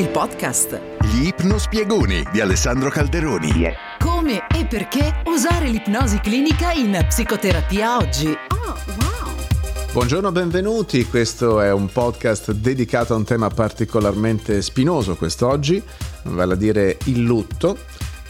il podcast. Gli ipnospiegoni di Alessandro Calderoni. Come e perché usare l'ipnosi clinica in psicoterapia oggi. Buongiorno, benvenuti. Questo è un podcast dedicato a un tema particolarmente spinoso quest'oggi, vale a dire il lutto.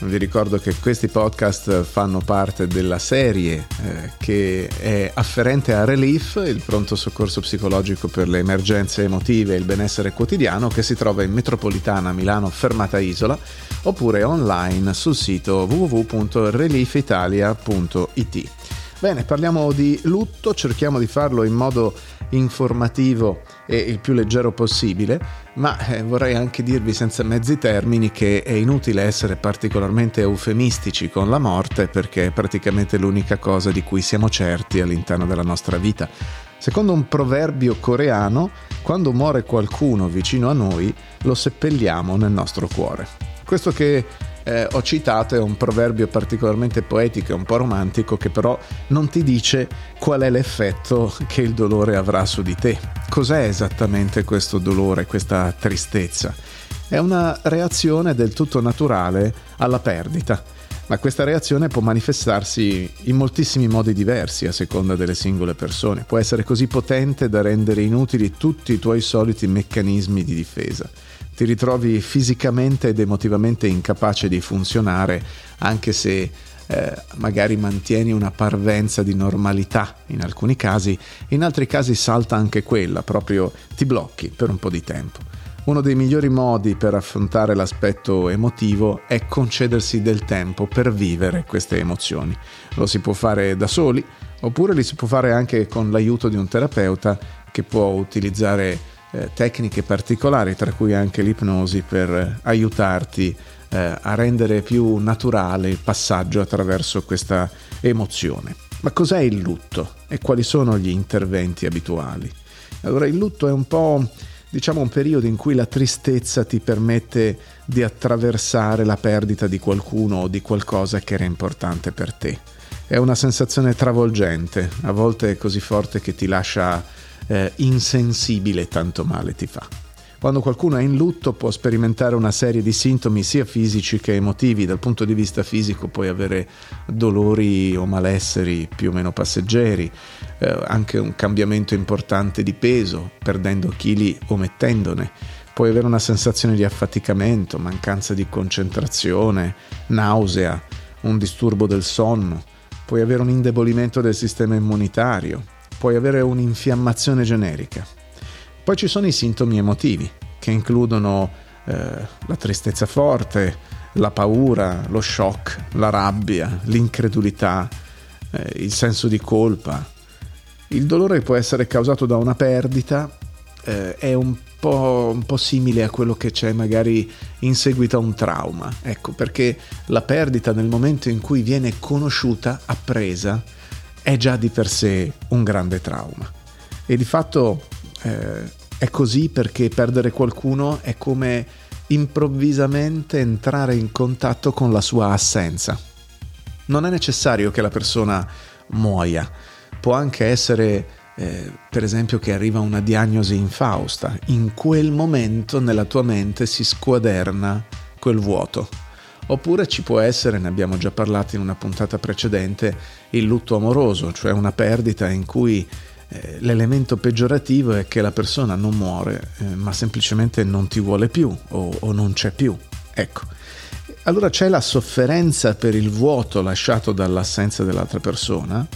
Vi ricordo che questi podcast fanno parte della serie eh, che è afferente a Relief, il pronto soccorso psicologico per le emergenze emotive e il benessere quotidiano, che si trova in metropolitana Milano Fermata Isola oppure online sul sito www.reliefitalia.it. Bene, parliamo di lutto, cerchiamo di farlo in modo informativo e il più leggero possibile, ma eh, vorrei anche dirvi senza mezzi termini che è inutile essere particolarmente eufemistici con la morte perché è praticamente l'unica cosa di cui siamo certi all'interno della nostra vita. Secondo un proverbio coreano, quando muore qualcuno vicino a noi, lo seppelliamo nel nostro cuore. Questo che eh, ho citato è un proverbio particolarmente poetico e un po' romantico che però non ti dice qual è l'effetto che il dolore avrà su di te. Cos'è esattamente questo dolore, questa tristezza? È una reazione del tutto naturale alla perdita, ma questa reazione può manifestarsi in moltissimi modi diversi a seconda delle singole persone. Può essere così potente da rendere inutili tutti i tuoi soliti meccanismi di difesa ti ritrovi fisicamente ed emotivamente incapace di funzionare anche se eh, magari mantieni una parvenza di normalità in alcuni casi, in altri casi salta anche quella, proprio ti blocchi per un po' di tempo. Uno dei migliori modi per affrontare l'aspetto emotivo è concedersi del tempo per vivere queste emozioni. Lo si può fare da soli oppure li si può fare anche con l'aiuto di un terapeuta che può utilizzare eh, tecniche particolari, tra cui anche l'ipnosi, per aiutarti eh, a rendere più naturale il passaggio attraverso questa emozione. Ma cos'è il lutto e quali sono gli interventi abituali? Allora, il lutto è un po' diciamo un periodo in cui la tristezza ti permette di attraversare la perdita di qualcuno o di qualcosa che era importante per te. È una sensazione travolgente, a volte è così forte che ti lascia eh, insensibile tanto male ti fa. Quando qualcuno è in lutto può sperimentare una serie di sintomi sia fisici che emotivi. Dal punto di vista fisico puoi avere dolori o malesseri più o meno passeggeri, eh, anche un cambiamento importante di peso, perdendo chili o mettendone. Puoi avere una sensazione di affaticamento, mancanza di concentrazione, nausea, un disturbo del sonno. Puoi avere un indebolimento del sistema immunitario, puoi avere un'infiammazione generica. Poi ci sono i sintomi emotivi, che includono eh, la tristezza forte, la paura, lo shock, la rabbia, l'incredulità, eh, il senso di colpa. Il dolore può essere causato da una perdita, eh, è un po', un po' simile a quello che c'è magari in seguito a un trauma, ecco, perché la perdita nel momento in cui viene conosciuta, appresa, è già di per sé un grande trauma. E di fatto eh, è così perché perdere qualcuno è come improvvisamente entrare in contatto con la sua assenza. Non è necessario che la persona muoia, può anche essere eh, per esempio che arriva una diagnosi infausta, in quel momento nella tua mente si squaderna quel vuoto. Oppure ci può essere, ne abbiamo già parlato in una puntata precedente, il lutto amoroso, cioè una perdita in cui eh, l'elemento peggiorativo è che la persona non muore, eh, ma semplicemente non ti vuole più o, o non c'è più. Ecco. Allora c'è la sofferenza per il vuoto lasciato dall'assenza dell'altra persona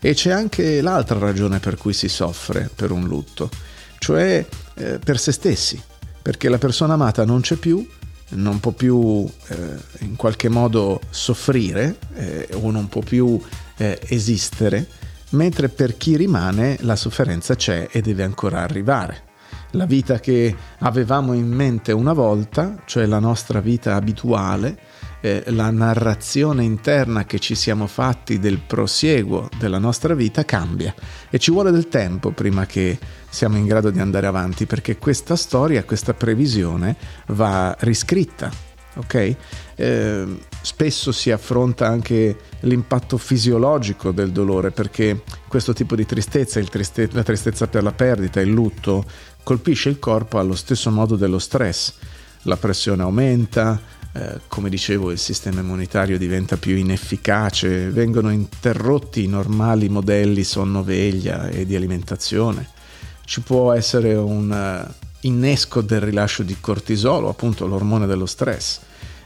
e c'è anche l'altra ragione per cui si soffre per un lutto, cioè eh, per se stessi, perché la persona amata non c'è più non può più eh, in qualche modo soffrire eh, o non può più eh, esistere, mentre per chi rimane la sofferenza c'è e deve ancora arrivare. La vita che avevamo in mente una volta, cioè la nostra vita abituale, eh, la narrazione interna che ci siamo fatti del prosieguo della nostra vita cambia e ci vuole del tempo prima che siamo in grado di andare avanti perché questa storia, questa previsione va riscritta. Ok? Eh, spesso si affronta anche l'impatto fisiologico del dolore perché questo tipo di tristezza, triste- la tristezza per la perdita, il lutto, colpisce il corpo allo stesso modo dello stress la pressione aumenta, eh, come dicevo il sistema immunitario diventa più inefficace, vengono interrotti i normali modelli sonno-veglia e di alimentazione, ci può essere un uh, innesco del rilascio di cortisolo, appunto l'ormone dello stress,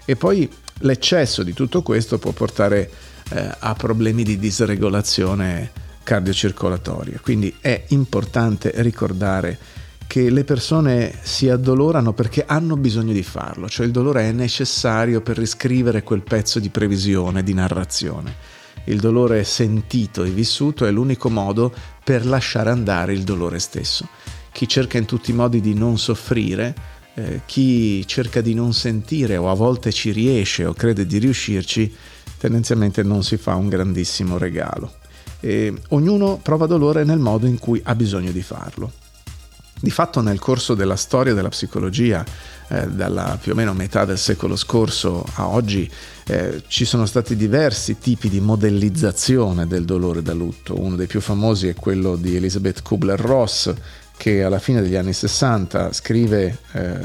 e poi l'eccesso di tutto questo può portare eh, a problemi di disregolazione cardiocircolatoria. Quindi è importante ricordare che le persone si addolorano perché hanno bisogno di farlo, cioè il dolore è necessario per riscrivere quel pezzo di previsione, di narrazione. Il dolore sentito e vissuto è l'unico modo per lasciare andare il dolore stesso. Chi cerca in tutti i modi di non soffrire, eh, chi cerca di non sentire o a volte ci riesce o crede di riuscirci, tendenzialmente non si fa un grandissimo regalo. E ognuno prova dolore nel modo in cui ha bisogno di farlo. Di fatto nel corso della storia della psicologia, eh, dalla più o meno metà del secolo scorso a oggi, eh, ci sono stati diversi tipi di modellizzazione del dolore da lutto. Uno dei più famosi è quello di Elizabeth Kubler-Ross, che alla fine degli anni 60 scrive, eh,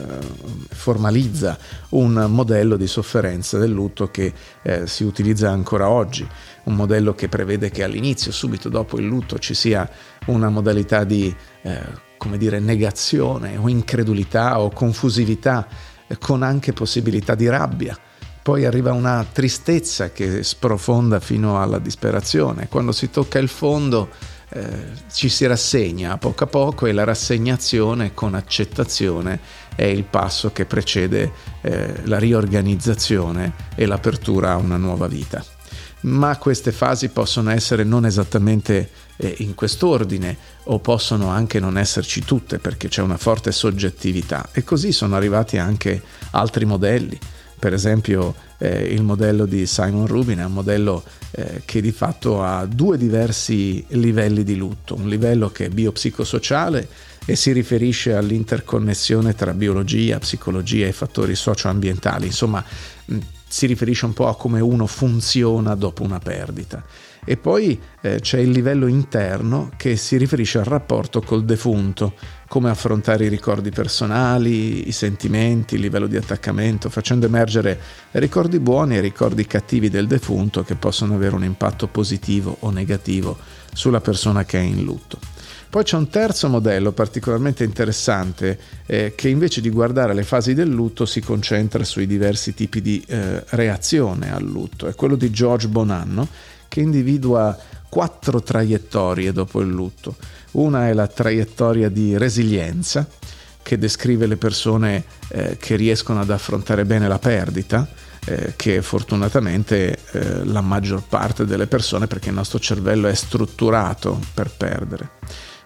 formalizza un modello di sofferenza del lutto che eh, si utilizza ancora oggi, un modello che prevede che all'inizio, subito dopo il lutto, ci sia una modalità di, eh, come dire, negazione o incredulità o confusività, eh, con anche possibilità di rabbia. Poi arriva una tristezza che sprofonda fino alla disperazione. Quando si tocca il fondo, eh, ci si rassegna a poco a poco e la rassegnazione con accettazione è il passo che precede eh, la riorganizzazione e l'apertura a una nuova vita. Ma queste fasi possono essere non esattamente eh, in quest'ordine o possono anche non esserci tutte perché c'è una forte soggettività e così sono arrivati anche altri modelli per esempio eh, il modello di Simon Rubin è un modello eh, che di fatto ha due diversi livelli di lutto, un livello che è biopsicosociale e si riferisce all'interconnessione tra biologia, psicologia e fattori socioambientali, insomma mh, si riferisce un po' a come uno funziona dopo una perdita. E poi eh, c'è il livello interno che si riferisce al rapporto col defunto, come affrontare i ricordi personali, i sentimenti, il livello di attaccamento, facendo emergere ricordi buoni e ricordi cattivi del defunto che possono avere un impatto positivo o negativo sulla persona che è in lutto. Poi c'è un terzo modello particolarmente interessante eh, che invece di guardare le fasi del lutto si concentra sui diversi tipi di eh, reazione al lutto. È quello di George Bonanno che individua quattro traiettorie dopo il lutto. Una è la traiettoria di resilienza, che descrive le persone eh, che riescono ad affrontare bene la perdita, eh, che fortunatamente eh, la maggior parte delle persone, perché il nostro cervello è strutturato per perdere.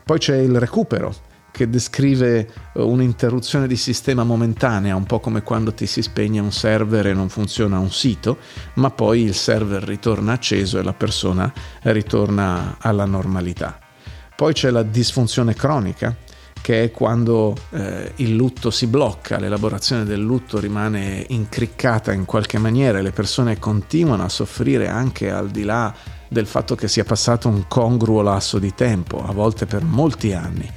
Poi c'è il recupero, che descrive eh, un'interruzione di sistema momentanea, un po' come quando ti si spegne un server e non funziona un sito, ma poi il server ritorna acceso e la persona ritorna alla normalità. Poi c'è la disfunzione cronica, che è quando eh, il lutto si blocca, l'elaborazione del lutto rimane incriccata in qualche maniera e le persone continuano a soffrire anche al di là del fatto che sia passato un congruo lasso di tempo, a volte per molti anni.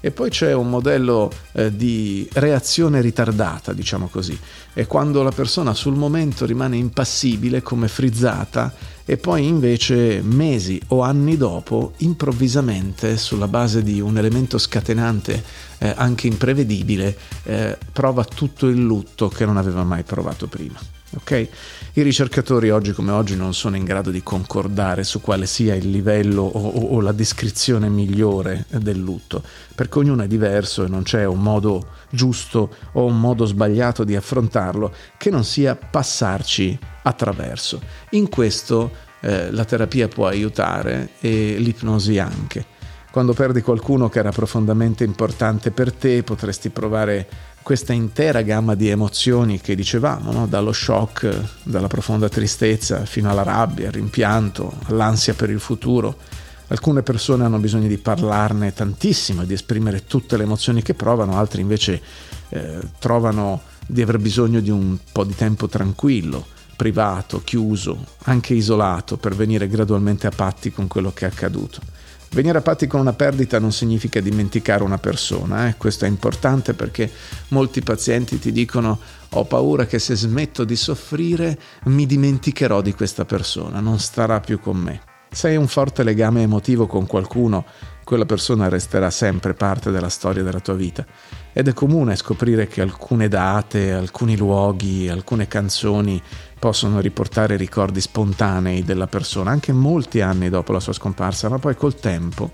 E poi c'è un modello eh, di reazione ritardata, diciamo così, è quando la persona sul momento rimane impassibile come frizzata e poi invece mesi o anni dopo, improvvisamente, sulla base di un elemento scatenante eh, anche imprevedibile, eh, prova tutto il lutto che non aveva mai provato prima. Okay? I ricercatori oggi come oggi non sono in grado di concordare su quale sia il livello o, o, o, la descrizione migliore del lutto, perché ognuno è diverso e non c'è un modo giusto o un modo sbagliato di affrontarlo che non sia passarci attraverso. In questo eh, la terapia può aiutare e l'ipnosi anche. Quando perdi qualcuno che era profondamente importante per te, potresti provare questa intera gamma di emozioni che dicevamo, no? dallo shock, dalla profonda tristezza fino alla rabbia, al rimpianto, all'ansia per il futuro. Alcune persone hanno bisogno di parlarne tantissimo, di esprimere tutte le emozioni che provano, altri invece eh, trovano di aver bisogno di un po' di tempo tranquillo, privato, chiuso, anche isolato, per venire gradualmente a patti con quello che è accaduto. Venire a patti con una perdita non significa dimenticare una persona, eh? questo è importante perché molti pazienti ti dicono ho paura che se smetto di soffrire mi dimenticherò di questa persona, non starà più con me. Se hai un forte legame emotivo con qualcuno, quella persona resterà sempre parte della storia della tua vita. Ed è comune scoprire che alcune date, alcuni luoghi, alcune canzoni possono riportare ricordi spontanei della persona, anche molti anni dopo la sua scomparsa, ma poi col tempo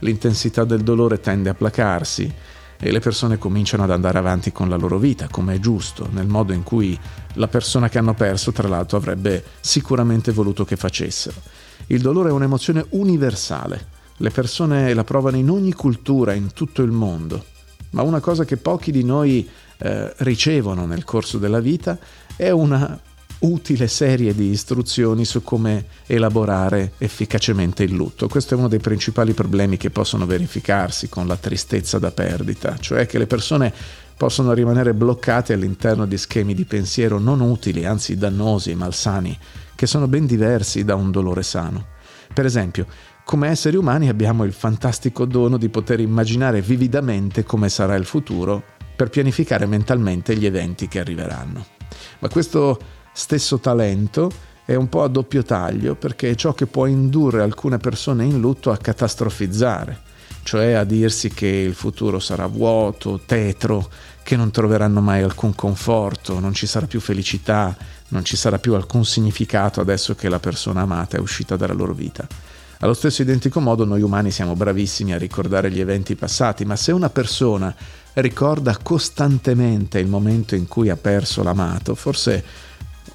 l'intensità del dolore tende a placarsi e le persone cominciano ad andare avanti con la loro vita, come è giusto, nel modo in cui la persona che hanno perso, tra l'altro, avrebbe sicuramente voluto che facessero. Il dolore è un'emozione universale, le persone la provano in ogni cultura, in tutto il mondo, ma una cosa che pochi di noi eh, ricevono nel corso della vita è una utile serie di istruzioni su come elaborare efficacemente il lutto. Questo è uno dei principali problemi che possono verificarsi con la tristezza da perdita, cioè che le persone possono rimanere bloccate all'interno di schemi di pensiero non utili, anzi dannosi e malsani, che sono ben diversi da un dolore sano. Per esempio, come esseri umani abbiamo il fantastico dono di poter immaginare vividamente come sarà il futuro per pianificare mentalmente gli eventi che arriveranno. Ma questo stesso talento è un po' a doppio taglio perché è ciò che può indurre alcune persone in lutto a catastrofizzare, cioè a dirsi che il futuro sarà vuoto, tetro, che non troveranno mai alcun conforto, non ci sarà più felicità, non ci sarà più alcun significato adesso che la persona amata è uscita dalla loro vita. Allo stesso identico modo noi umani siamo bravissimi a ricordare gli eventi passati, ma se una persona ricorda costantemente il momento in cui ha perso l'amato, forse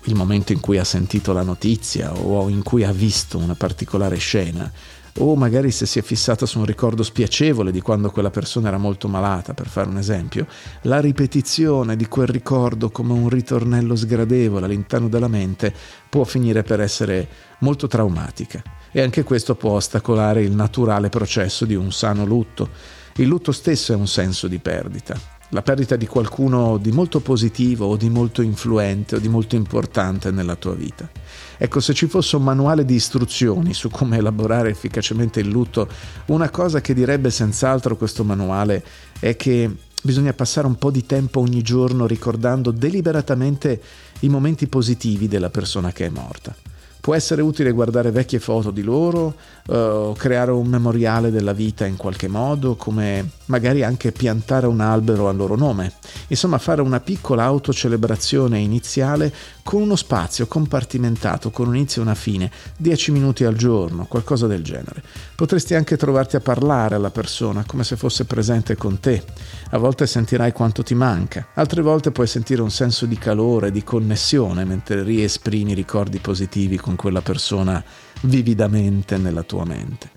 il momento in cui ha sentito la notizia o in cui ha visto una particolare scena, o magari se si è fissata su un ricordo spiacevole di quando quella persona era molto malata, per fare un esempio, la ripetizione di quel ricordo come un ritornello sgradevole all'interno della mente può finire per essere molto traumatica e anche questo può ostacolare il naturale processo di un sano lutto. Il lutto stesso è un senso di perdita la perdita di qualcuno di molto positivo o di molto influente o di molto importante nella tua vita. Ecco, se ci fosse un manuale di istruzioni su come elaborare efficacemente il lutto, una cosa che direbbe senz'altro questo manuale è che bisogna passare un po' di tempo ogni giorno ricordando deliberatamente i momenti positivi della persona che è morta. Può essere utile guardare vecchie foto di loro, uh, creare un memoriale della vita in qualche modo, come magari anche piantare un albero a loro nome. Insomma, fare una piccola autocelebrazione iniziale con uno spazio compartimentato, con un inizio e una fine, 10 minuti al giorno, qualcosa del genere. Potresti anche trovarti a parlare alla persona come se fosse presente con te. A volte sentirai quanto ti manca, altre volte puoi sentire un senso di calore, di connessione mentre riesprimi ricordi positivi con quella persona vividamente nella tua mente.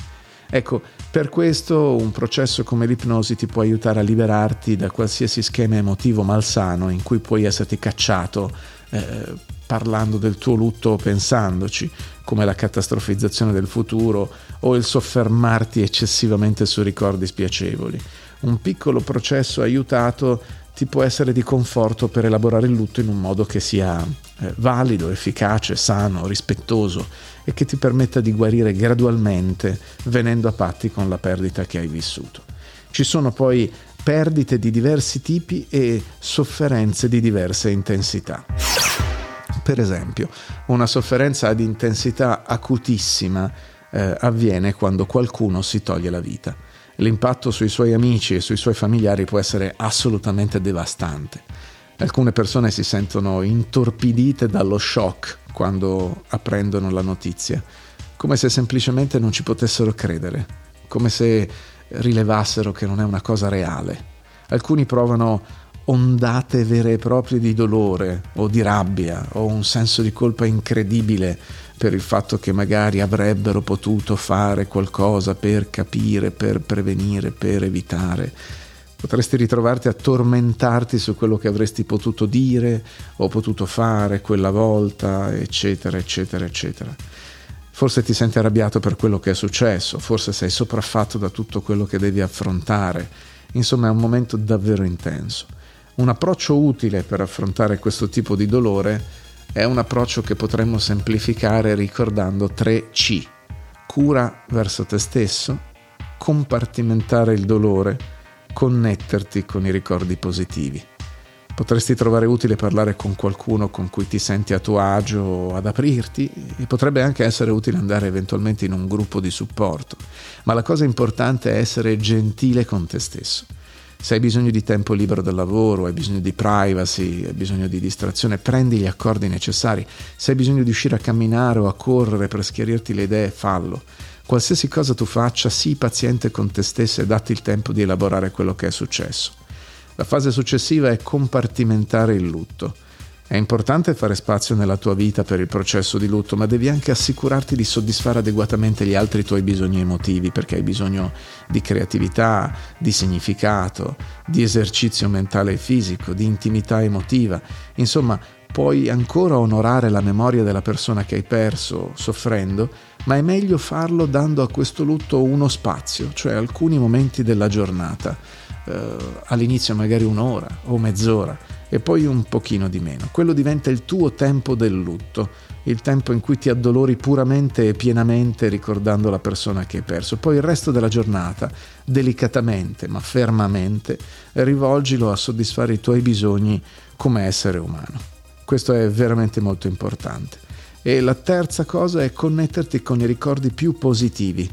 Ecco, per questo un processo come l'ipnosi ti può aiutare a liberarti da qualsiasi schema emotivo malsano in cui puoi esserti cacciato eh, parlando del tuo lutto pensandoci, come la catastrofizzazione del futuro o il soffermarti eccessivamente su ricordi spiacevoli. Un piccolo processo aiutato ti può essere di conforto per elaborare il lutto in un modo che sia eh, valido, efficace, sano, rispettoso e che ti permetta di guarire gradualmente venendo a patti con la perdita che hai vissuto. Ci sono poi perdite di diversi tipi e sofferenze di diverse intensità. Per esempio, una sofferenza ad intensità acutissima eh, avviene quando qualcuno si toglie la vita l'impatto sui suoi amici e sui suoi familiari può essere assolutamente devastante. Alcune persone si sentono intorpidite dallo shock quando apprendono la notizia, come se semplicemente non ci potessero credere, come se rilevassero che non è una cosa reale. Alcuni provano ondate vere e proprie di dolore o di rabbia o un senso di colpa incredibile per il fatto che magari avrebbero potuto fare qualcosa per capire, per prevenire, per evitare. Potresti ritrovarti a tormentarti su quello che avresti potuto dire o potuto fare quella volta, eccetera, eccetera, eccetera. Forse ti senti arrabbiato per quello che è successo, forse sei sopraffatto da tutto quello che devi affrontare. Insomma, è un momento davvero intenso. Un approccio utile per affrontare questo tipo di dolore è un approccio che potremmo semplificare ricordando tre C. Cura verso te stesso, compartimentare il dolore, connetterti con i ricordi positivi. Potresti trovare utile parlare con qualcuno con cui ti senti a tuo agio ad aprirti e potrebbe anche essere utile andare eventualmente in un gruppo di supporto, ma la cosa importante è essere gentile con te stesso. Se hai bisogno di tempo libero dal lavoro, hai bisogno di privacy, hai bisogno di distrazione, prendi gli accordi necessari. Se hai bisogno di uscire a camminare o a correre per schiarirti le idee, fallo. Qualsiasi cosa tu faccia, sii paziente con te stesso e datti il tempo di elaborare quello che è successo. La fase successiva è compartimentare il lutto. È importante fare spazio nella tua vita per il processo di lutto, ma devi anche assicurarti di soddisfare adeguatamente gli altri tuoi bisogni emotivi, perché hai bisogno di creatività, di significato, di esercizio mentale e fisico, di intimità emotiva. Insomma, puoi ancora onorare la memoria della persona che hai perso soffrendo, ma è meglio farlo dando a questo lutto uno spazio, cioè alcuni momenti della giornata eh, all'inizio magari un'ora o mezz'ora e poi un pochino di meno. Quello diventa il tuo tempo del lutto, il tempo in cui ti addolori puramente e pienamente ricordando la persona che hai perso. Poi il resto della giornata, delicatamente ma fermamente, rivolgilo a soddisfare i tuoi bisogni come essere umano. Questo è veramente molto importante. E la terza cosa è connetterti con i ricordi più positivi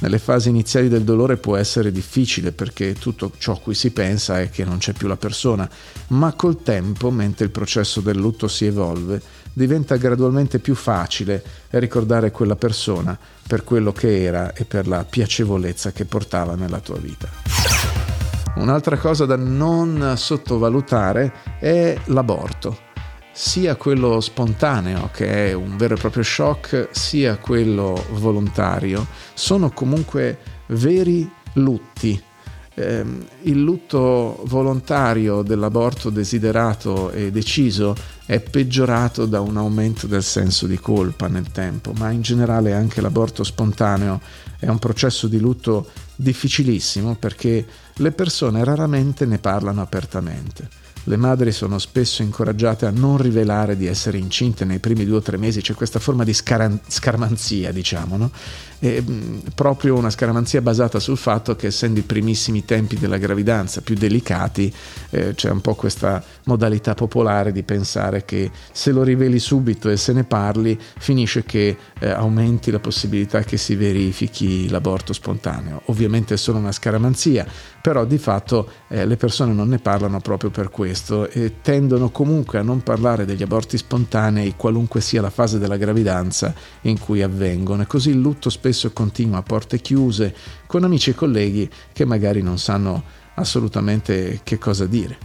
nelle fasi iniziali del dolore può essere difficile perché tutto ciò a cui si pensa è che non c'è più la persona, ma col tempo, mentre il processo del lutto si evolve, diventa gradualmente più facile ricordare quella persona per quello che era e per la piacevolezza che portava nella tua vita. Un'altra cosa da non sottovalutare è l'aborto sia quello spontaneo, che è un vero e proprio shock, sia quello volontario, sono comunque veri lutti. Eh, il lutto volontario dell'aborto desiderato e deciso è peggiorato da un aumento del senso di colpa nel tempo, ma in generale anche l'aborto spontaneo è un processo di lutto difficilissimo perché le persone raramente ne parlano apertamente. Le madri sono spesso incoraggiate a non rivelare di essere incinte nei primi due o tre mesi, c'è questa forma di scaran- scaramanzia, diciamo, no? E, mh, proprio una scaramanzia basata sul fatto che essendo i primissimi tempi della gravidanza più delicati eh, c'è un po' questa modalità popolare di pensare che se lo riveli subito e se ne parli finisce che eh, aumenti la possibilità che si verifichi l'aborto spontaneo. Ovviamente è solo una scaramanzia, però di fatto eh, le persone non ne parlano proprio per questo e tendono comunque a non parlare degli aborti spontanei qualunque sia la fase della gravidanza in cui avvengono e così il lutto spesso spesso continua a porte chiuse con amici e colleghi che magari non sanno assolutamente che cosa dire.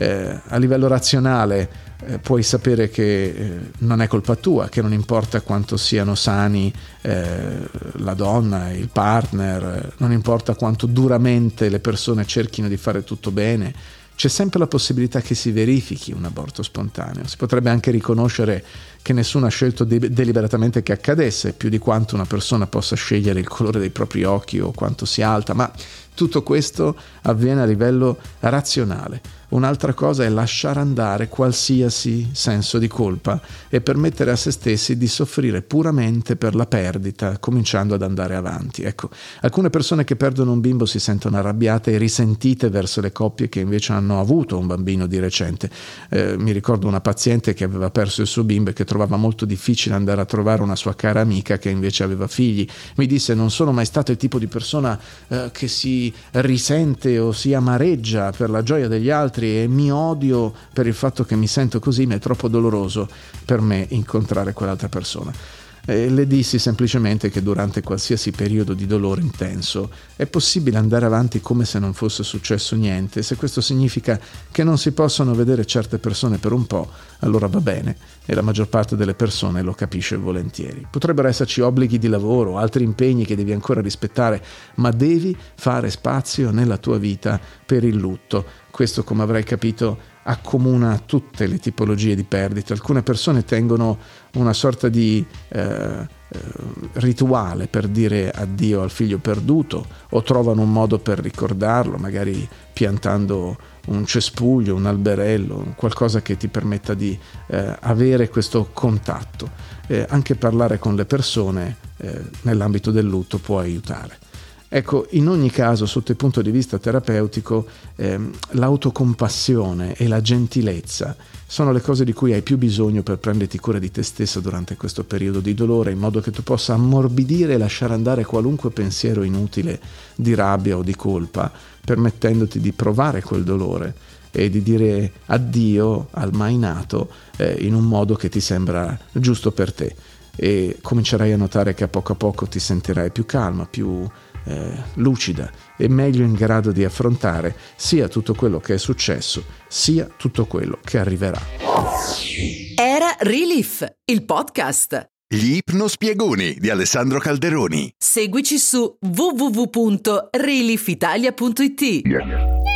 Eh, a livello razionale eh, puoi sapere che eh, non è colpa tua, che non importa quanto siano sani eh, la donna, il partner, non importa quanto duramente le persone cerchino di fare tutto bene, c'è sempre la possibilità che si verifichi un aborto spontaneo. Si potrebbe anche riconoscere che nessuno ha scelto de- deliberatamente che accadesse, più di quanto una persona possa scegliere il colore dei propri occhi o quanto sia alta, ma tutto questo avviene a livello razionale. Un'altra cosa è lasciare andare qualsiasi senso di colpa e permettere a se stessi di soffrire puramente per la perdita, cominciando ad andare avanti. Ecco, alcune persone che perdono un bimbo si sentono arrabbiate e risentite verso le coppie che invece hanno avuto un bambino di recente. Eh, mi ricordo una paziente che aveva perso il suo bimbo e che trovava molto difficile andare a trovare una sua cara amica che invece aveva figli. Mi disse: Non sono mai stato il tipo di persona eh, che si risente o si amareggia per la gioia degli altri e mi odio per il fatto che mi sento così, ma è troppo doloroso per me incontrare quell'altra persona. E le dissi semplicemente che durante qualsiasi periodo di dolore intenso è possibile andare avanti come se non fosse successo niente. Se questo significa che non si possono vedere certe persone per un po', allora va bene e la maggior parte delle persone lo capisce volentieri. Potrebbero esserci obblighi di lavoro, altri impegni che devi ancora rispettare, ma devi fare spazio nella tua vita per il lutto. Questo, come avrai capito, accomuna tutte le tipologie di perdite. Alcune persone tengono una sorta di eh, eh, rituale per dire addio al figlio perduto o trovano un modo per ricordarlo, magari piantando un cespuglio, un alberello, qualcosa che ti permetta di eh, avere questo contatto. Eh, anche parlare con le persone eh, nell'ambito del lutto può aiutare. Ecco, in ogni caso, sotto il punto di vista terapeutico, ehm, l'autocompassione e la gentilezza sono le cose di cui hai più bisogno per prenderti cura di te stesso durante questo periodo di dolore, in modo che tu possa ammorbidire e lasciare andare qualunque pensiero inutile di rabbia o di colpa, permettendoti di provare quel dolore e di dire addio al mai nato eh, in un modo che ti sembra giusto per te. E comincerai a notare che a poco a poco ti sentirai più calma, più eh, lucida e meglio in grado di affrontare sia tutto quello che è successo, sia tutto quello che arriverà. Era Relief, il podcast. Gli ipnospiegoni di Alessandro Calderoni. Seguici su www.reliefitalia.it.